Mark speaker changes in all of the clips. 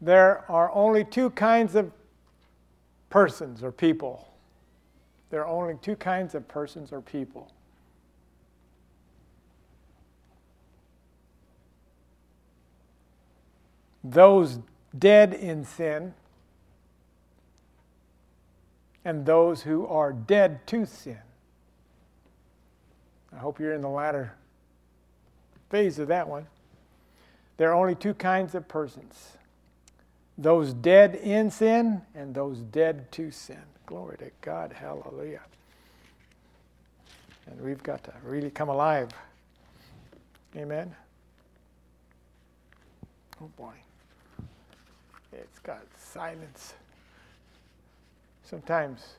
Speaker 1: there are only two kinds of persons or people. There are only two kinds of persons or people. Those dead in sin and those who are dead to sin. I hope you're in the latter phase of that one. There are only two kinds of persons those dead in sin and those dead to sin. Glory to God. Hallelujah. And we've got to really come alive. Amen. Oh boy. It's got silence. Sometimes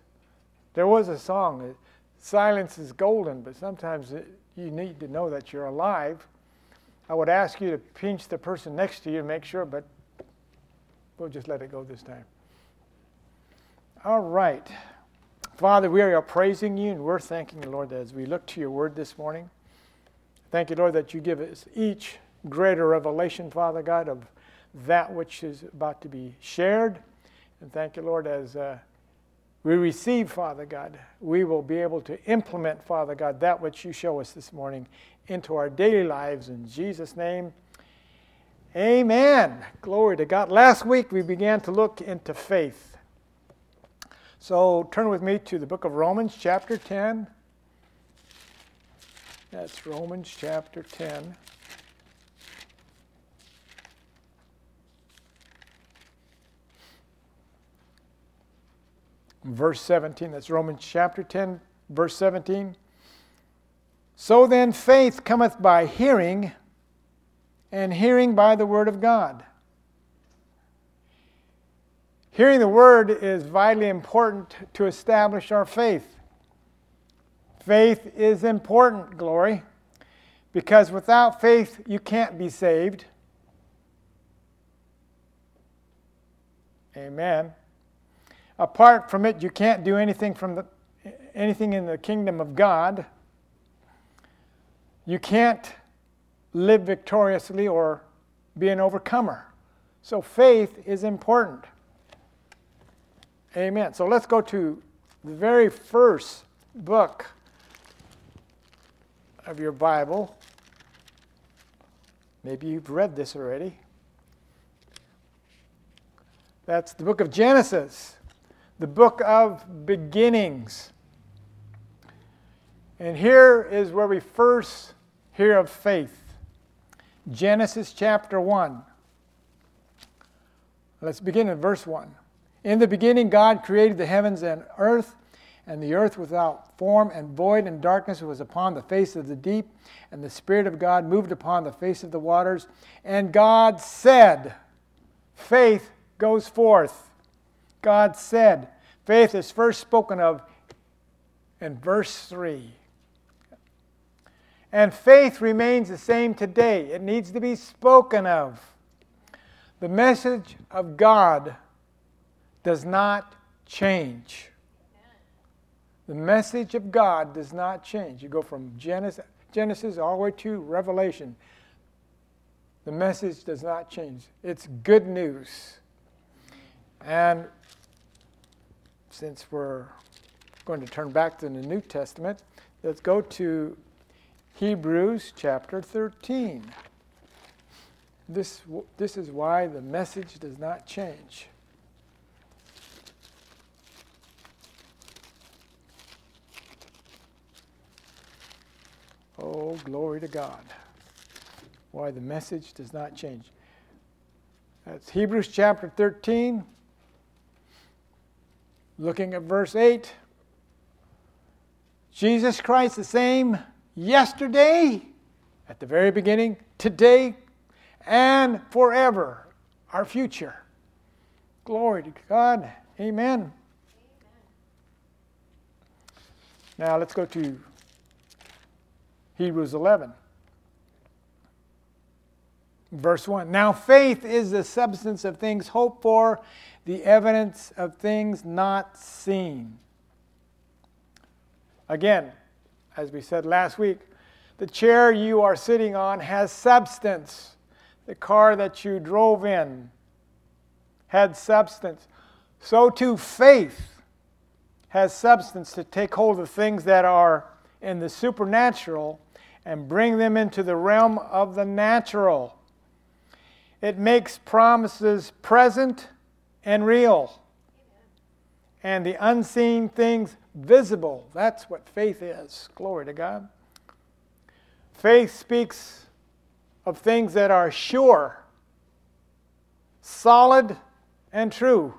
Speaker 1: there was a song, uh, silence is golden, but sometimes it, you need to know that you're alive. I would ask you to pinch the person next to you make sure, but we'll just let it go this time. All right. Father, we are praising you and we're thanking you, Lord, that as we look to your word this morning. Thank you, Lord, that you give us each greater revelation, Father God, of that which is about to be shared. And thank you, Lord, as uh, we receive, Father God, we will be able to implement, Father God, that which you show us this morning into our daily lives. In Jesus' name, amen. Glory to God. Last week we began to look into faith. So turn with me to the book of Romans, chapter 10. That's Romans chapter 10. Verse 17, that's Romans chapter 10, verse 17. So then, faith cometh by hearing, and hearing by the word of God. Hearing the word is vitally important to establish our faith. Faith is important, glory, because without faith, you can't be saved. Amen. Apart from it, you can't do anything from the anything in the kingdom of God. You can't live victoriously or be an overcomer. So faith is important. Amen. So let's go to the very first book of your Bible. Maybe you've read this already. That's the book of Genesis, the book of beginnings. And here is where we first hear of faith. Genesis chapter 1. Let's begin in verse 1. In the beginning, God created the heavens and earth, and the earth without form and void, and darkness was upon the face of the deep, and the Spirit of God moved upon the face of the waters. And God said, Faith goes forth. God said, Faith is first spoken of in verse 3. And faith remains the same today. It needs to be spoken of. The message of God does not change. The message of God does not change. You go from Genesis, Genesis all the way to Revelation. The message does not change. It's good news. And since we're going to turn back to the New Testament, let's go to Hebrews chapter 13. This, this is why the message does not change. Oh, glory to God. Why the message does not change. That's Hebrews chapter 13, looking at verse 8. Jesus Christ, the same yesterday, at the very beginning, today, and forever, our future. Glory to God. Amen. Amen. Now let's go to Hebrews 11. Verse 1 Now faith is the substance of things hoped for, the evidence of things not seen. Again, as we said last week, the chair you are sitting on has substance. The car that you drove in had substance, so too faith has substance to take hold of things that are in the supernatural and bring them into the realm of the natural. It makes promises present and real, and the unseen things visible. That's what faith is. Glory to God. Faith speaks of things that are sure, solid, and true.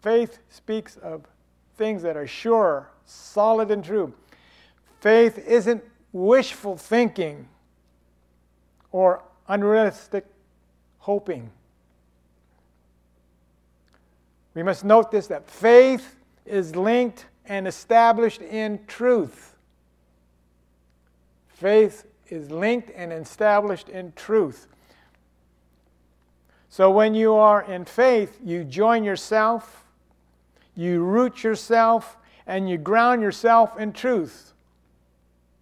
Speaker 1: Faith speaks of things that are sure, solid, and true. Faith isn't wishful thinking or unrealistic hoping. We must note this that faith is linked and established in truth. Faith is linked and established in truth. So when you are in faith, you join yourself, you root yourself, and you ground yourself in truth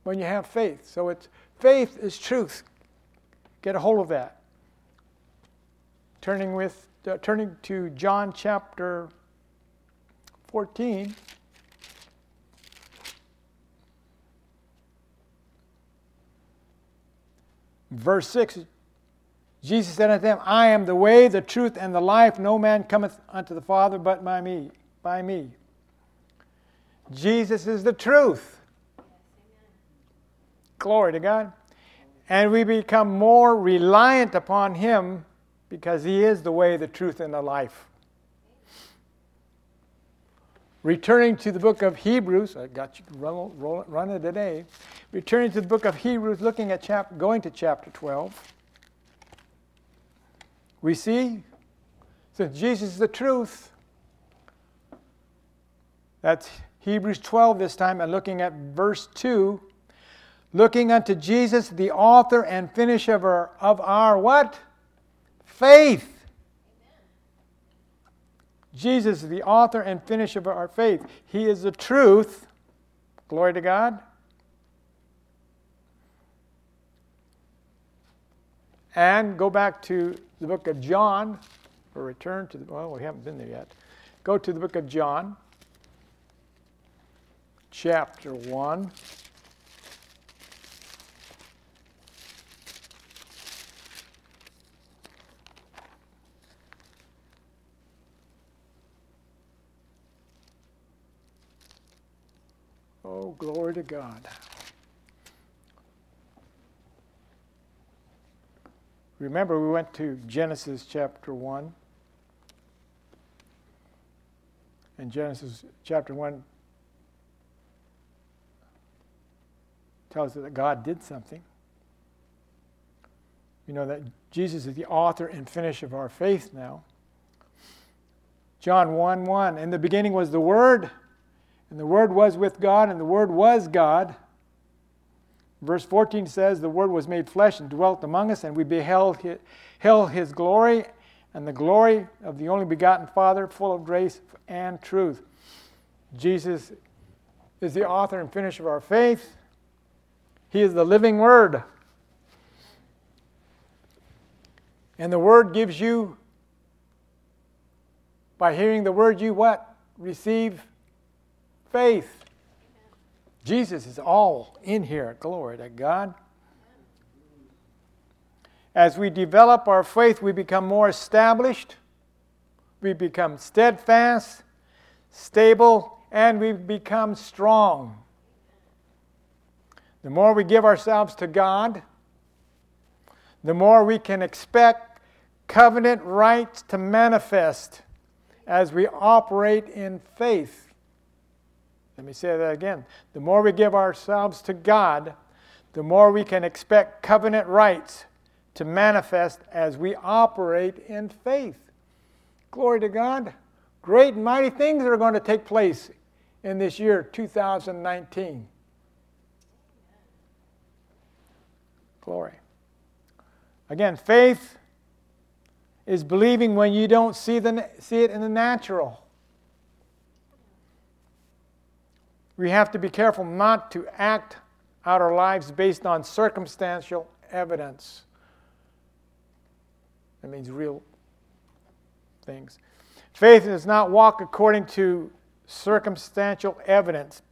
Speaker 1: when you have faith. So it's faith is truth. Get a hold of that. Turning with uh, turning to John chapter 14. Verse 6 Jesus said unto them, I am the way, the truth, and the life. No man cometh unto the Father but by me. By me. Jesus is the truth. Glory to God. And we become more reliant upon Him because He is the way, the truth, and the life. Returning to the book of Hebrews, I got you run, roll, run it today. Returning to the book of Hebrews, looking at going to chapter 12, we see since Jesus is the truth, that's Hebrews 12 this time, and looking at verse 2, looking unto Jesus, the author and finisher of our, of our what? Faith. Jesus is the author and finisher of our faith. He is the truth. Glory to God. And go back to the book of John, or return to the, well, we haven't been there yet. Go to the book of John, chapter 1. Oh, glory to God. Remember, we went to Genesis chapter 1. And Genesis chapter 1 tells us that God did something. You know that Jesus is the author and finish of our faith now. John 1 1. In the beginning was the Word and the Word was with God, and the Word was God. Verse 14 says, The Word was made flesh and dwelt among us, and we beheld his, beheld his glory, and the glory of the only begotten Father, full of grace and truth. Jesus is the author and finisher of our faith. He is the living Word. And the Word gives you, by hearing the Word, you what? Receive faith. Jesus is all in here. Glory to God. As we develop our faith, we become more established, we become steadfast, stable, and we become strong. The more we give ourselves to God, the more we can expect covenant rights to manifest as we operate in faith. Let me say that again. The more we give ourselves to God, the more we can expect covenant rights to manifest as we operate in faith. Glory to God. Great and mighty things are going to take place in this year 2019. Glory. Again, faith is believing when you don't see, the, see it in the natural. We have to be careful not to act out our lives based on circumstantial evidence. It means real things. Faith does not walk according to circumstantial evidence,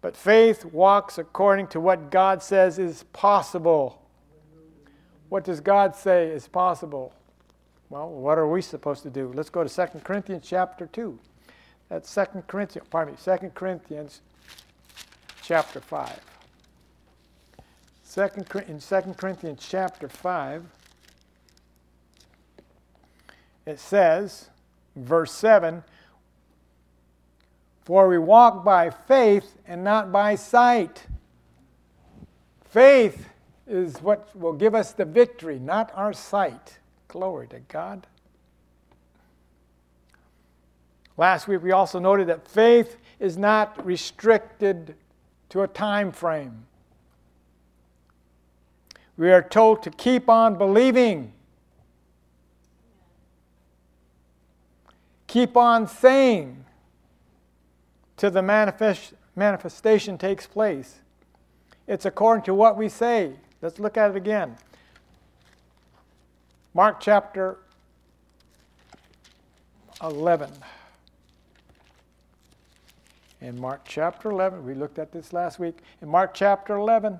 Speaker 1: but faith walks according to what God says is possible. What does God say is possible? Well, what are we supposed to do? Let's go to 2 Corinthians chapter 2. That's 2 Corinthians, pardon me, 2 Corinthians chapter 5. Second, in 2 Corinthians chapter 5, it says, verse 7 For we walk by faith and not by sight. Faith is what will give us the victory, not our sight. Glory to God. Last week we also noted that faith is not restricted to a time frame. We are told to keep on believing. Keep on saying till the manifest, manifestation takes place. It's according to what we say. Let's look at it again. Mark chapter 11. In Mark chapter 11, we looked at this last week. In Mark chapter 11,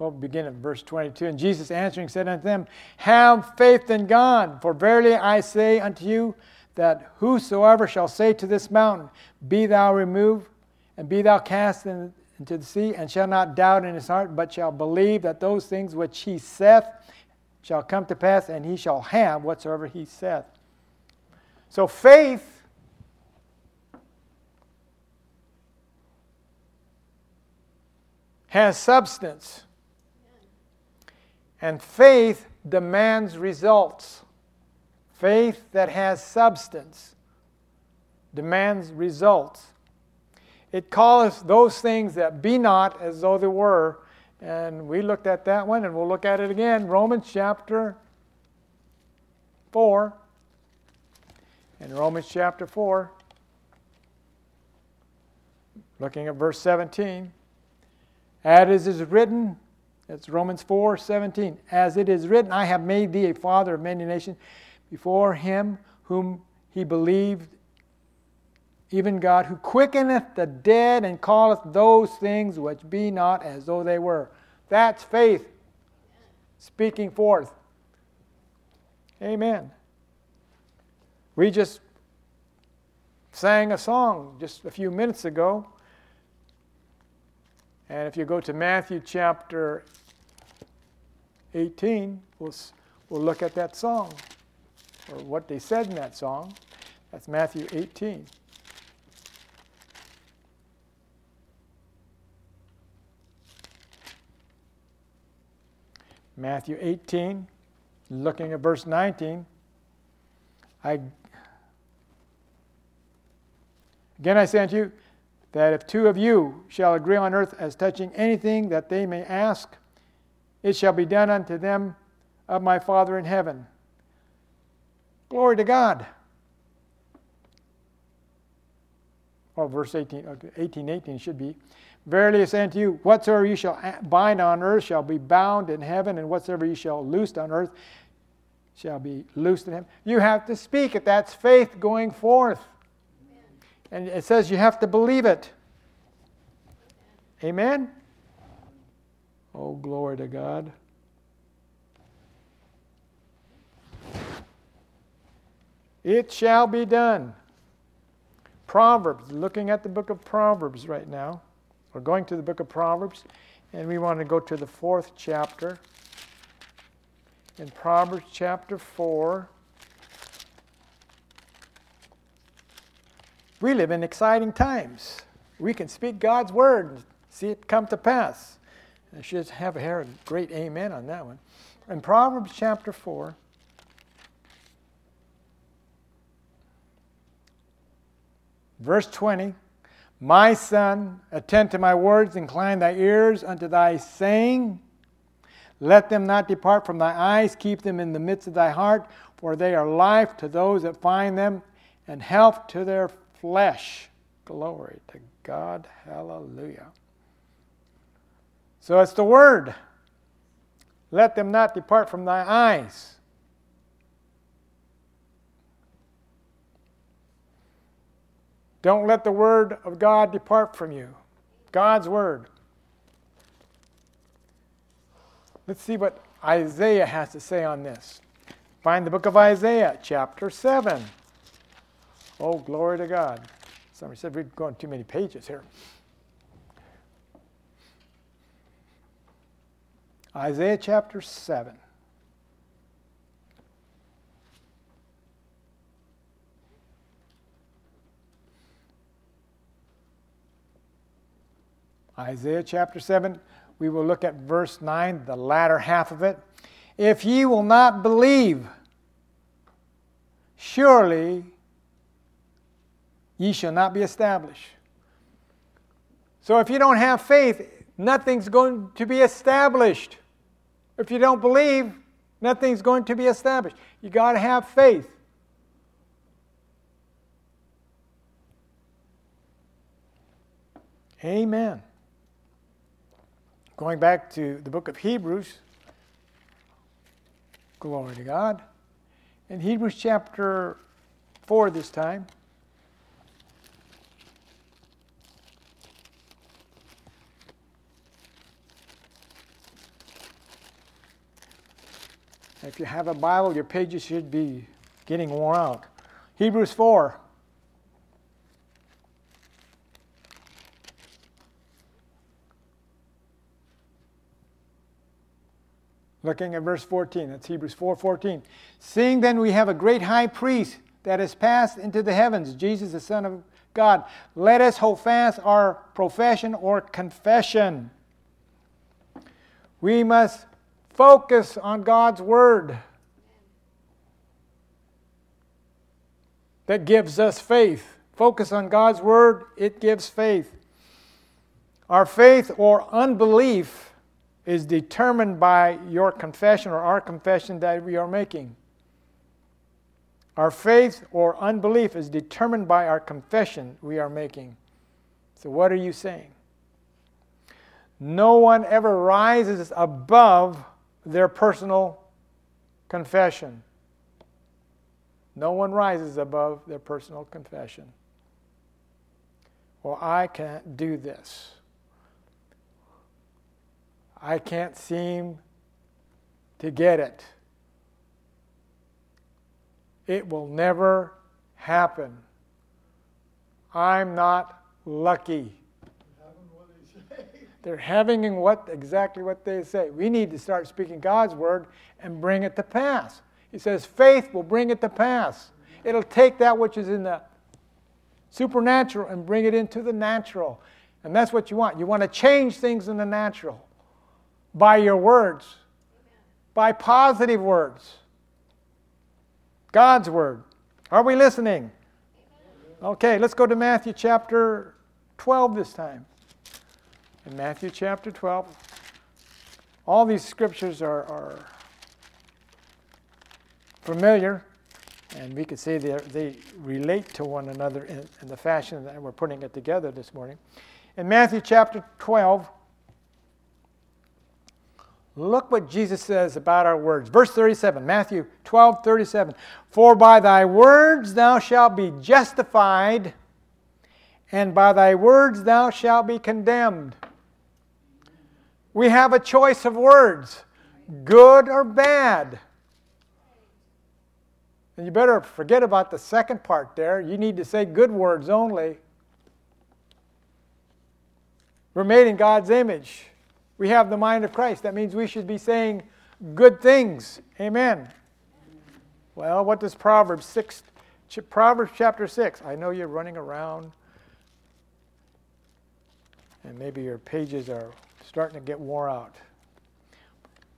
Speaker 1: Well, begin at verse 22. And Jesus answering said unto them, Have faith in God, for verily I say unto you, that whosoever shall say to this mountain, Be thou removed, and be thou cast in, into the sea, and shall not doubt in his heart, but shall believe that those things which he saith shall come to pass, and he shall have whatsoever he saith. So faith has substance. And faith demands results. Faith that has substance demands results. It calleth those things that be not as though they were. And we looked at that one, and we'll look at it again. Romans chapter 4. In Romans chapter 4, looking at verse 17. As it is written, that's Romans 4 17. As it is written, I have made thee a father of many nations before him whom he believed, even God, who quickeneth the dead and calleth those things which be not as though they were. That's faith speaking forth. Amen. We just sang a song just a few minutes ago. And if you go to Matthew chapter 18, we'll, we'll look at that song, or what they said in that song. That's Matthew 18. Matthew 18, looking at verse 19. I again I say unto you that if two of you shall agree on earth as touching anything that they may ask, it shall be done unto them of my Father in heaven. Glory to God. Oh, verse 18, 18, 18 should be. Verily I say unto you, whatsoever you shall bind on earth shall be bound in heaven, and whatsoever you shall loose on earth shall be loosed in heaven. You have to speak it. That's faith going forth. And it says you have to believe it. Amen? Oh, glory to God. It shall be done. Proverbs, looking at the book of Proverbs right now. We're going to the book of Proverbs, and we want to go to the fourth chapter. In Proverbs chapter 4, we live in exciting times. We can speak God's word and see it come to pass. I should have a great amen on that one. In Proverbs chapter 4, verse 20, My son, attend to my words, incline thy ears unto thy saying. Let them not depart from thy eyes, keep them in the midst of thy heart, for they are life to those that find them, and health to their flesh. Glory to God. Hallelujah. So it's the word. Let them not depart from thy eyes. Don't let the word of God depart from you. God's word. Let's see what Isaiah has to say on this. Find the book of Isaiah, chapter 7. Oh, glory to God. Somebody said we're going too many pages here. Isaiah chapter 7. Isaiah chapter 7, we will look at verse 9, the latter half of it. If ye will not believe, surely ye shall not be established. So if you don't have faith, nothing's going to be established. If you don't believe, nothing's going to be established. You got to have faith. Amen. Going back to the book of Hebrews, glory to God. In Hebrews chapter 4 this time, If you have a Bible, your pages should be getting worn out. Hebrews 4. Looking at verse 14, that's Hebrews 4 14. Seeing then we have a great high priest that has passed into the heavens, Jesus, the Son of God, let us hold fast our profession or confession. We must Focus on God's Word that gives us faith. Focus on God's Word, it gives faith. Our faith or unbelief is determined by your confession or our confession that we are making. Our faith or unbelief is determined by our confession we are making. So, what are you saying? No one ever rises above their personal confession. No one rises above their personal confession. Well, I can't do this. I can't seem to get it. It will never happen. I'm not lucky. They're having what exactly what they say. We need to start speaking God's word and bring it to pass. He says faith will bring it to pass. It'll take that which is in the supernatural and bring it into the natural. And that's what you want. You want to change things in the natural by your words, by positive words. God's word. Are we listening? Okay, let's go to Matthew chapter 12 this time in Matthew chapter 12. All these scriptures are, are familiar, and we could say they, they relate to one another in, in the fashion that we're putting it together this morning. In Matthew chapter 12, Look what Jesus says about our words. Verse 37, Matthew 12, 37. For by thy words thou shalt be justified, and by thy words thou shalt be condemned. We have a choice of words, good or bad. And you better forget about the second part there. You need to say good words only. We're made in God's image. We have the mind of Christ. That means we should be saying good things. Amen. Well, what does Proverbs 6 Proverbs chapter 6. I know you're running around and maybe your pages are starting to get wore out.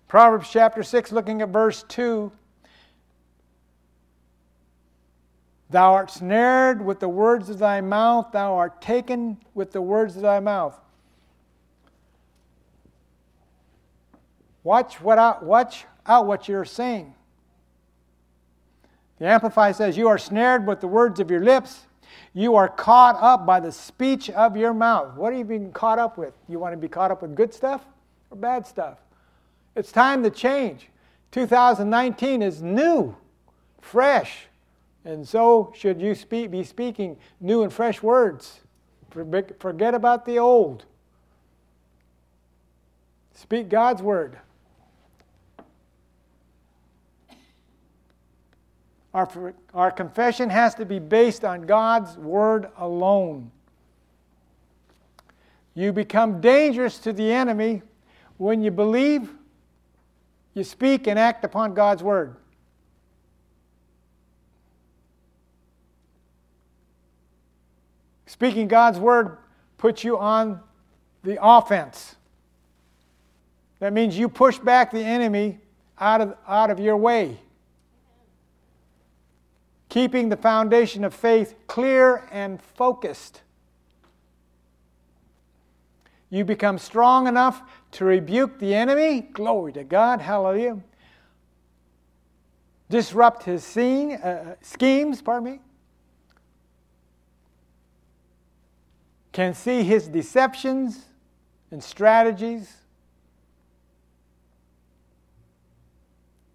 Speaker 1: Proverbs chapter 6, looking at verse 2. Thou art snared with the words of thy mouth, thou art taken with the words of thy mouth. Watch, what out, watch out what you're saying. The Amplified says, You are snared with the words of your lips. You are caught up by the speech of your mouth. What are you being caught up with? You want to be caught up with good stuff? or bad stuff. It's time to change. 2019 is new, fresh, and so should you speak, be speaking new and fresh words. Forget about the old. Speak God's word. Our, our confession has to be based on God's word alone. You become dangerous to the enemy when you believe, you speak, and act upon God's word. Speaking God's word puts you on the offense. That means you push back the enemy out of, out of your way. Keeping the foundation of faith clear and focused. You become strong enough to rebuke the enemy. Glory to God. Hallelujah. Disrupt his scene, uh, schemes, pardon me. Can see his deceptions and strategies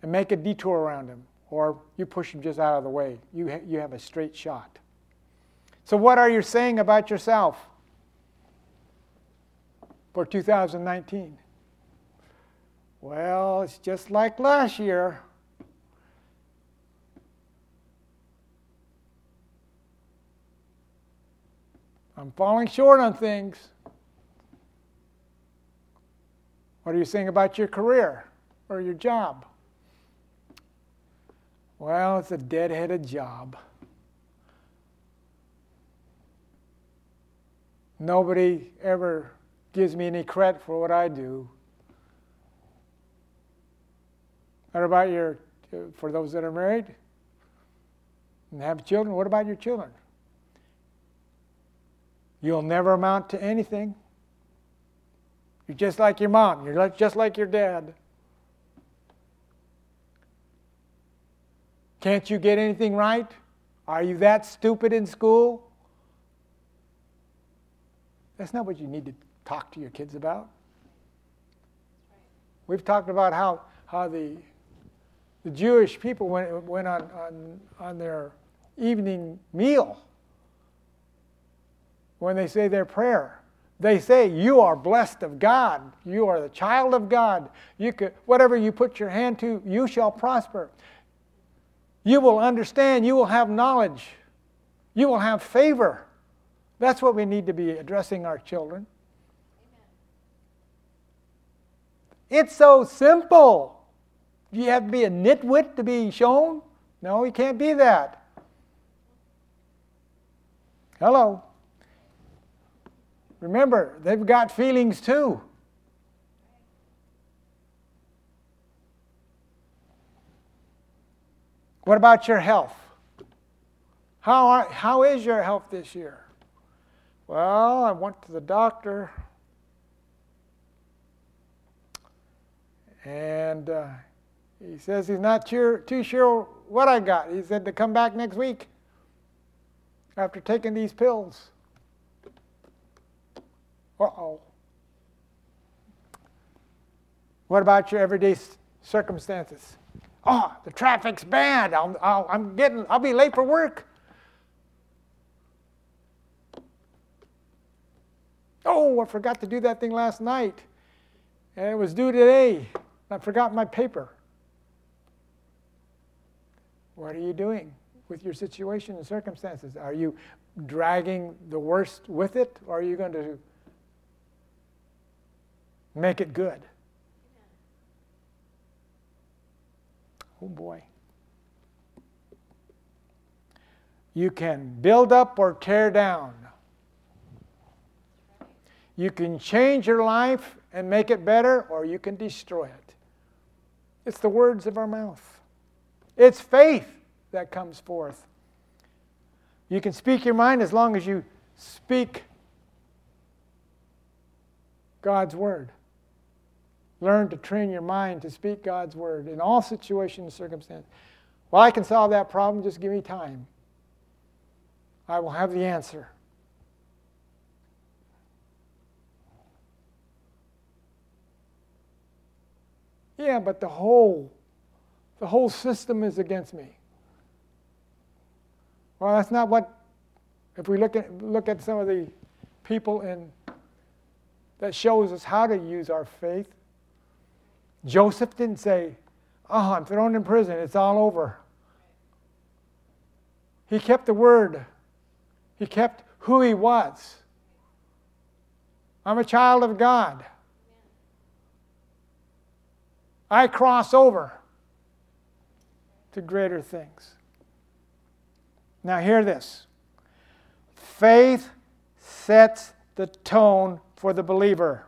Speaker 1: and make a detour around him, or you push him just out of the way. You, ha- you have a straight shot. So, what are you saying about yourself? for 2019? Well, it's just like last year. I'm falling short on things. What are you saying about your career or your job? Well, it's a dead-headed job. Nobody ever gives me any credit for what I do. What about your, uh, for those that are married and have children, what about your children? You'll never amount to anything. You're just like your mom, you're just like your dad. Can't you get anything right? Are you that stupid in school? That's not what you need to talk to your kids about. We've talked about how, how the, the Jewish people went, went on, on, on their evening meal when they say their prayer. They say, You are blessed of God. You are the child of God. You could, whatever you put your hand to, you shall prosper. You will understand. You will have knowledge. You will have favor. That's what we need to be addressing our children. It's so simple. Do you have to be a nitwit to be shown? No, you can't be that. Hello. Remember, they've got feelings too. What about your health? How, are, how is your health this year? Well, I went to the doctor. And uh, he says he's not sure, too sure what I got. He said to come back next week after taking these pills. Uh oh. What about your everyday circumstances? Oh, the traffic's bad. I'll, I'll, I'm getting, I'll be late for work. Oh, I forgot to do that thing last night. And it was due today. I forgot my paper. What are you doing with your situation and circumstances? Are you dragging the worst with it, or are you going to make it good? Oh boy. You can build up or tear down. You can change your life and make it better, or you can destroy it. It's the words of our mouth. It's faith that comes forth. You can speak your mind as long as you speak God's word. Learn to train your mind to speak God's word in all situations and circumstances. Well, I can solve that problem, just give me time. I will have the answer. Yeah, but the whole, the whole system is against me. Well, that's not what. If we look at look at some of the people in that shows us how to use our faith. Joseph didn't say, "Oh, I'm thrown in prison. It's all over." He kept the word. He kept who he was. I'm a child of God. I cross over to greater things. Now, hear this faith sets the tone for the believer.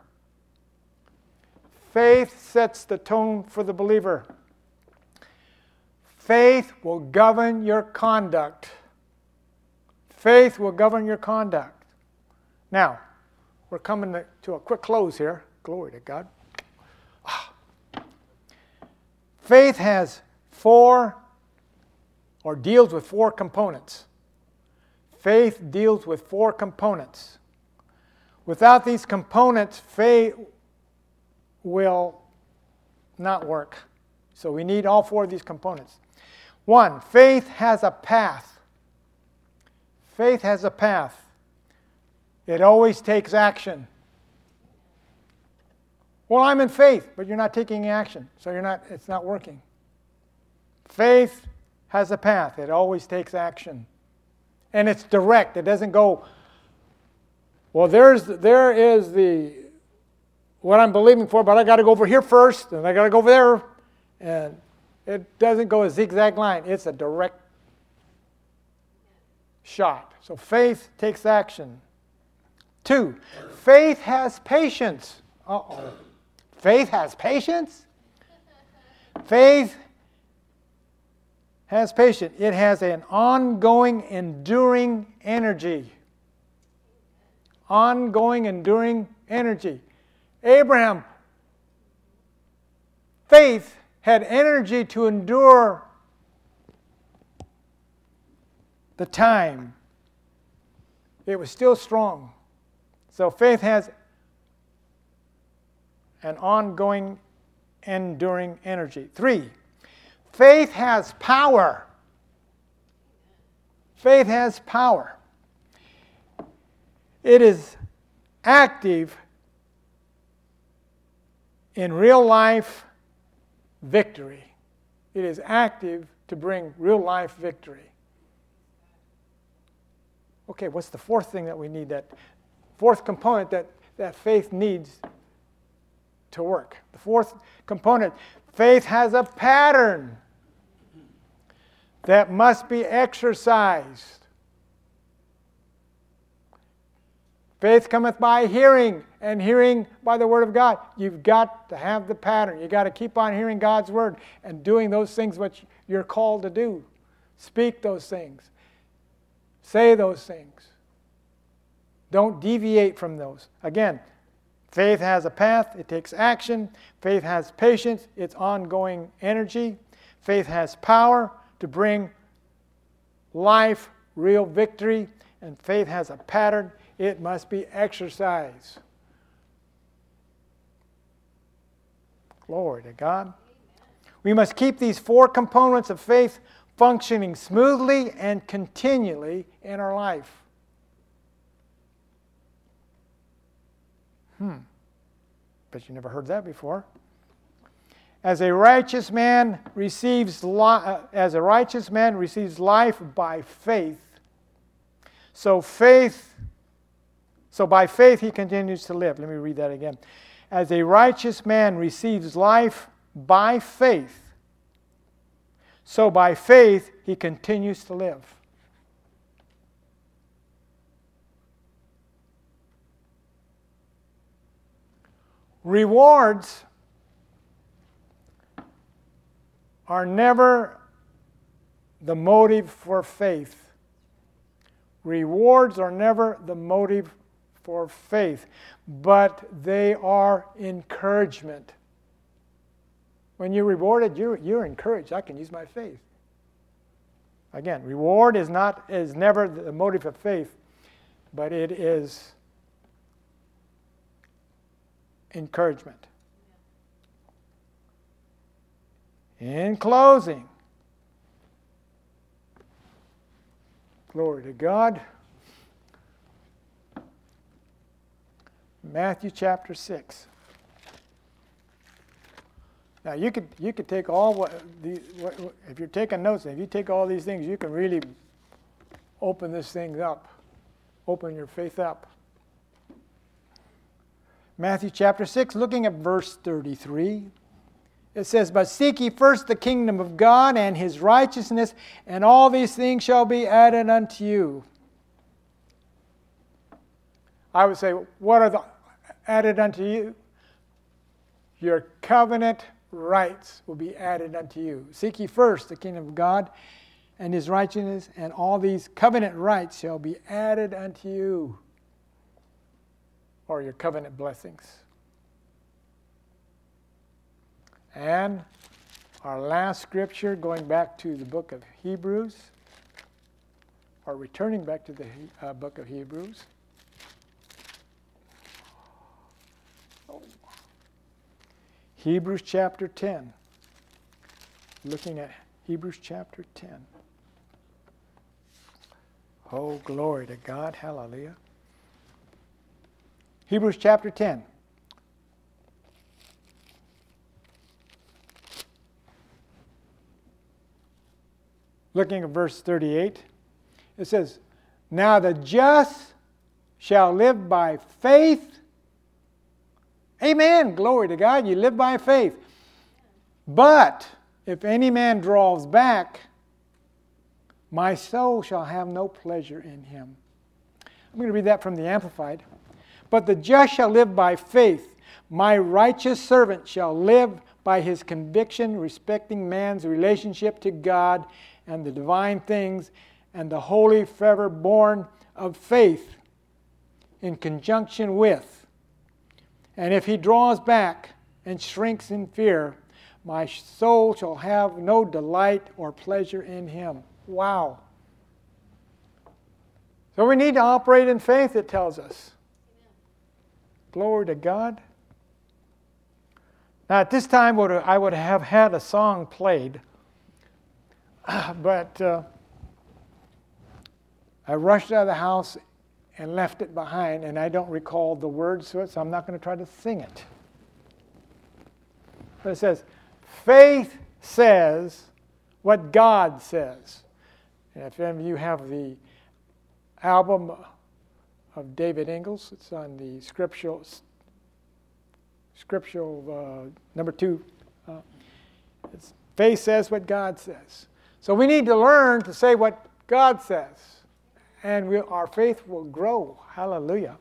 Speaker 1: Faith sets the tone for the believer. Faith will govern your conduct. Faith will govern your conduct. Now, we're coming to a quick close here. Glory to God. Ah. Faith has four or deals with four components. Faith deals with four components. Without these components, faith will not work. So we need all four of these components. One, faith has a path. Faith has a path. It always takes action. Well, I'm in faith, but you're not taking action, so you're not it's not working. Faith has a path. It always takes action. And it's direct. It doesn't go well, there's there is the what I'm believing for, but I got to go over here first, and I got to go over there, and it doesn't go a zigzag line, it's a direct shot. So faith takes action. Two, faith has patience. Uh oh. Faith has patience? Faith has patience. It has an ongoing, enduring energy. Ongoing, enduring energy. Abraham, faith had energy to endure the time. It was still strong. So faith has an ongoing, enduring energy. Three, faith has power. Faith has power. It is active in real life victory. It is active to bring real life victory. Okay, what's the fourth thing that we need? That fourth component that, that faith needs to work. The fourth component faith has a pattern that must be exercised. Faith cometh by hearing, and hearing by the Word of God. You've got to have the pattern. You've got to keep on hearing God's Word and doing those things which you're called to do. Speak those things, say those things. Don't deviate from those. Again, faith has a path, it takes action. Faith has patience, it's ongoing energy. Faith has power to bring life, real victory. And faith has a pattern it must be exercised. Glory to God. We must keep these four components of faith functioning smoothly and continually in our life. Hmm. Bet you never heard that before. As a righteous man receives li- uh, as a righteous man receives life by faith, so faith so by faith he continues to live. Let me read that again. As a righteous man receives life by faith, so by faith he continues to live. Rewards are never the motive for faith. Rewards are never the motive for faith, but they are encouragement. When you're rewarded, you're, you're encouraged. I can use my faith. Again, reward is not is never the motive of faith, but it is encouragement. In closing, glory to God. Matthew chapter 6. Now you could you could take all what, the, what if you're taking notes. If you take all these things, you can really open this thing up, open your faith up. Matthew chapter six, looking at verse thirty-three, it says, "But seek ye first the kingdom of God and His righteousness, and all these things shall be added unto you." I would say, what are the added unto you? Your covenant rights will be added unto you. Seek ye first the kingdom of God and his righteousness, and all these covenant rights shall be added unto you, or your covenant blessings. And our last scripture, going back to the book of Hebrews, or returning back to the uh, book of Hebrews. Hebrews chapter 10. Looking at Hebrews chapter 10. Oh, glory to God. Hallelujah. Hebrews chapter 10. Looking at verse 38, it says, Now the just shall live by faith Amen. Glory to God. You live by faith. But if any man draws back, my soul shall have no pleasure in him. I'm going to read that from the Amplified. But the just shall live by faith. My righteous servant shall live by his conviction respecting man's relationship to God and the divine things and the holy fervor born of faith in conjunction with and if he draws back and shrinks in fear, my soul shall have no delight or pleasure in him. Wow. So we need to operate in faith, it tells us. Glory to God. Now, at this time, I would have had a song played, but uh, I rushed out of the house and left it behind, and I don't recall the words to it, so I'm not going to try to sing it. But it says, faith says what God says. And if any of you have the album of David Ingles, it's on the scriptural, scriptural uh, number two. Uh, faith says what God says. So we need to learn to say what God says and we, our faith will grow. Hallelujah.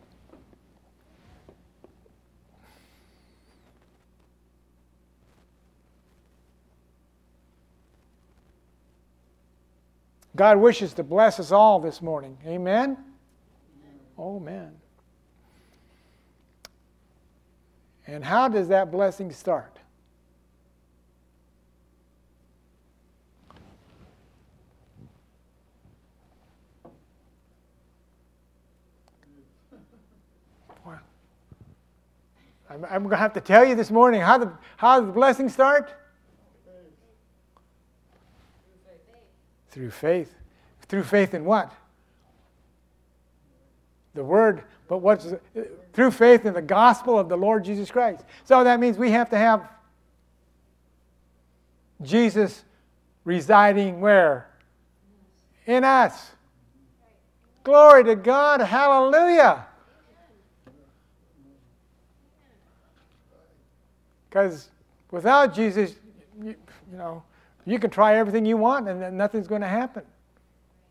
Speaker 1: God wishes to bless us all this morning. Amen? Oh, man. And how does that blessing start? I'm, I'm going to have to tell you this morning how, the, how the blessing start? Through faith. Through faith in what? The Word. But what's through faith in the gospel of the Lord Jesus Christ. So that means we have to have Jesus residing where? In us. Glory to God. Hallelujah. Because without Jesus, you, you, know, you can try everything you want and nothing's going to happen.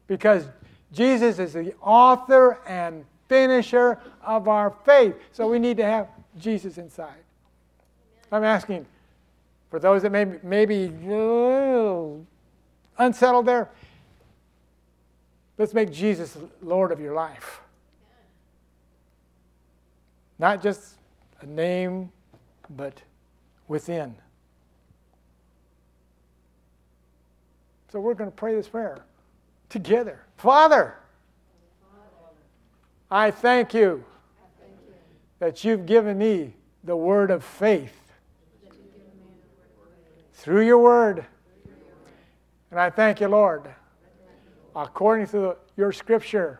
Speaker 1: Because Jesus is the author and finisher of our faith. So we need to have Jesus inside. I'm asking for those that may, may be unsettled there, let's make Jesus Lord of your life. Not just a name, but within. So we're going to pray this prayer together. Father, I thank you that you've given me the word of faith. through your word. And I thank you, Lord, according to your scripture,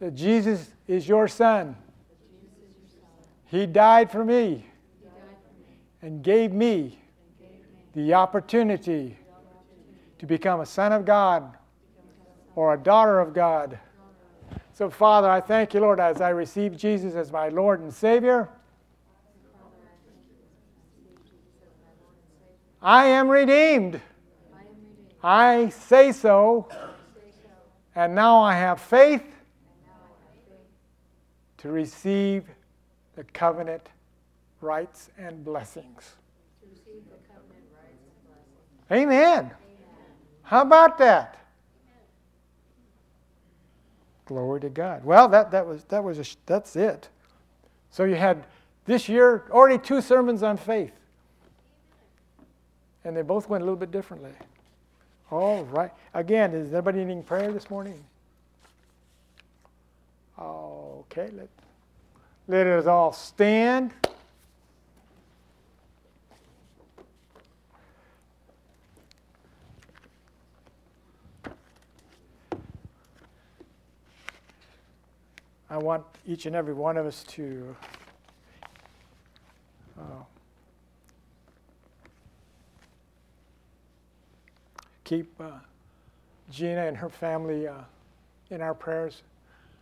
Speaker 1: that Jesus is your son. He died for me and gave me the opportunity to become a son of God or a daughter of God. So, Father, I thank you, Lord, as I receive Jesus as my Lord and Savior. I am redeemed. I say so. And now I have faith to receive the covenant rights and blessings. Amen. How about that? Glory to God. Well, that, that was that was a, that's it. So you had this year already two sermons on faith. And they both went a little bit differently. All right. Again, is anybody needing prayer this morning? Okay, let, let us all stand. I want each and every one of us to uh, keep uh, Gina and her family uh, in our prayers.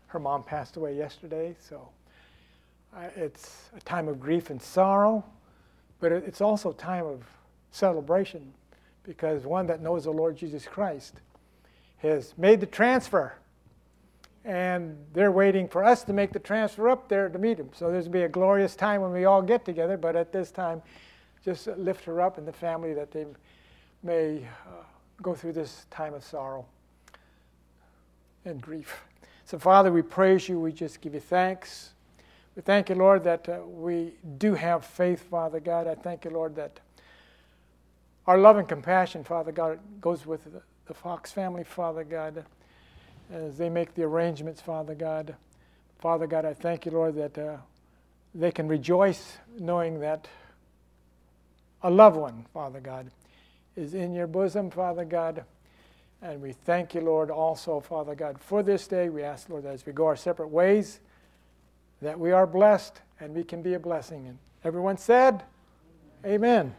Speaker 1: Her mom passed away yesterday, so uh, it's a time of grief and sorrow, but it's also a time of celebration because one that knows the Lord Jesus Christ has made the transfer. And they're waiting for us to make the transfer up there to meet him. So there's going to be a glorious time when we all get together, but at this time, just lift her up and the family that they may uh, go through this time of sorrow and grief. So, Father, we praise you. We just give you thanks. We thank you, Lord, that uh, we do have faith, Father God. I thank you, Lord, that our love and compassion, Father God, goes with the, the Fox family, Father God, as they make the arrangements, Father God. Father God, I thank you, Lord, that uh, they can rejoice knowing that a loved one, Father God, is in your bosom, Father God. And we thank you, Lord, also, Father God, for this day. We ask, Lord, as we go our separate ways, that we are blessed and we can be a blessing. And everyone said, Amen. Amen.